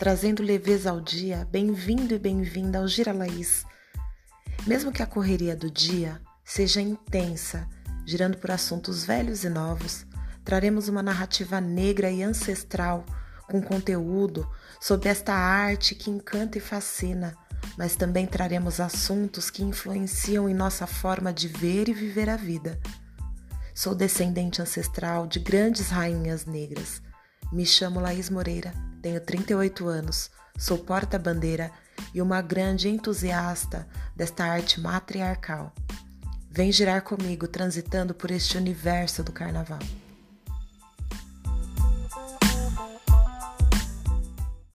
trazendo leveza ao dia. Bem-vindo e bem-vinda ao Gira Laís. Mesmo que a correria do dia seja intensa, girando por assuntos velhos e novos, traremos uma narrativa negra e ancestral com conteúdo sobre esta arte que encanta e fascina, mas também traremos assuntos que influenciam em nossa forma de ver e viver a vida. Sou descendente ancestral de grandes rainhas negras. Me chamo Laís Moreira, tenho 38 anos, sou porta-bandeira e uma grande entusiasta desta arte matriarcal. Vem girar comigo transitando por este universo do carnaval.